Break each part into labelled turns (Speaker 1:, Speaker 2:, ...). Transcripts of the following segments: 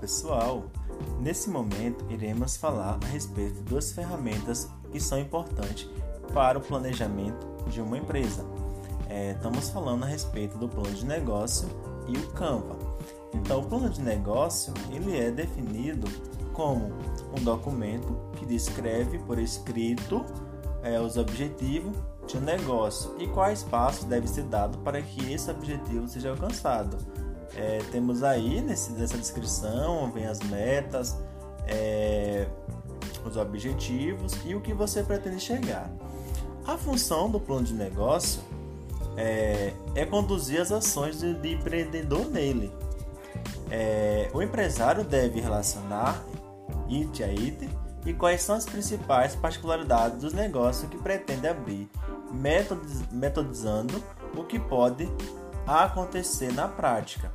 Speaker 1: pessoal! Nesse momento iremos falar a respeito de duas ferramentas que são importantes para o planejamento de uma empresa. É, estamos falando a respeito do plano de negócio e o Canva. Então, o plano de negócio ele é definido como um documento que descreve por escrito é, os objetivos de um negócio e quais passos devem ser dados para que esse objetivo seja alcançado. É, temos aí nesse, nessa descrição, vem as metas, é, os objetivos e o que você pretende chegar. A função do plano de negócio é, é conduzir as ações de, de empreendedor nele. É, o empresário deve relacionar item a item e quais são as principais particularidades dos negócios que pretende abrir, metodizando o que pode acontecer na prática.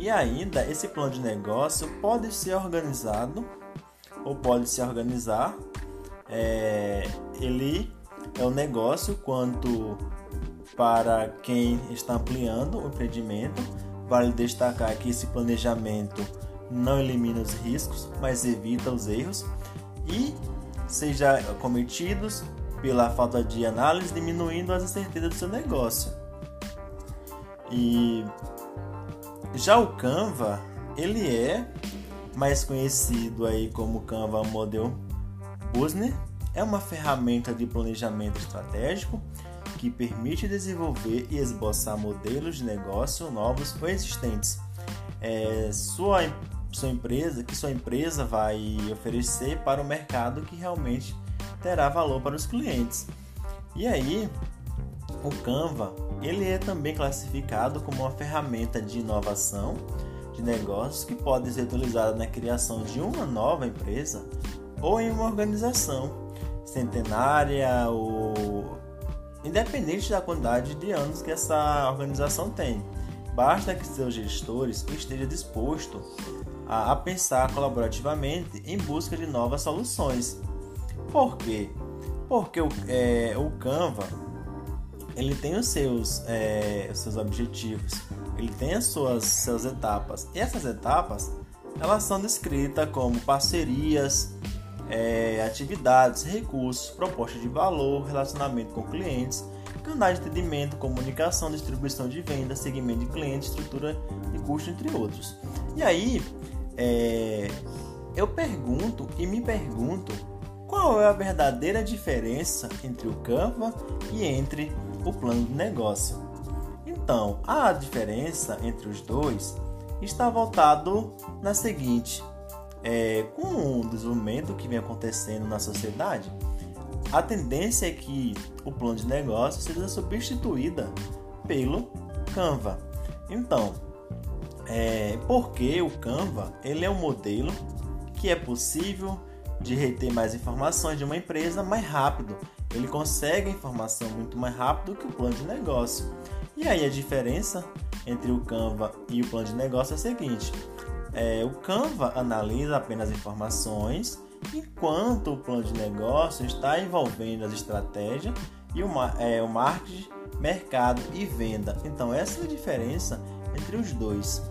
Speaker 1: E ainda, esse plano de negócio pode ser organizado ou pode se organizar. É, ele é um negócio quanto para quem está ampliando o empreendimento. Vale destacar que esse planejamento não elimina os riscos, mas evita os erros e seja cometidos pela falta de análise, diminuindo as incertezas do seu negócio. E já o Canva, ele é mais conhecido aí como Canva Model Business, é uma ferramenta de planejamento estratégico que permite desenvolver e esboçar modelos de negócio novos ou existentes. É, sua, sua empresa, que sua empresa vai oferecer para o mercado que realmente terá valor para os clientes. E aí, o Canva ele é também classificado como uma ferramenta de inovação de negócios que pode ser utilizada na criação de uma nova empresa ou em uma organização centenária ou independente da quantidade de anos que essa organização tem. Basta que seus gestores estejam dispostos a, pensar colaborativamente em busca de novas soluções. Por quê? Porque o, é, o Canva ele tem os seus, é, os seus objetivos, ele tem as suas, suas etapas. E essas etapas, elas são descritas como parcerias, é, atividades, recursos, propostas de valor, relacionamento com clientes, canais de atendimento, comunicação, distribuição de venda, segmento de cliente, estrutura de custo, entre outros. E aí, é, eu pergunto e me pergunto qual é a verdadeira diferença entre o Canva e entre o plano de negócio. Então, a diferença entre os dois está voltado na seguinte: é, com o desenvolvimento que vem acontecendo na sociedade, a tendência é que o plano de negócio seja substituída pelo Canva. Então, é, porque o Canva ele é um modelo que é possível de reter mais informações de uma empresa mais rápido ele consegue a informação muito mais rápido que o plano de negócio. E aí a diferença entre o Canva e o plano de negócio é a seguinte: é, o Canva analisa apenas informações, enquanto o plano de negócio está envolvendo as estratégias e o, é, o marketing, mercado e venda. Então essa é a diferença entre os dois.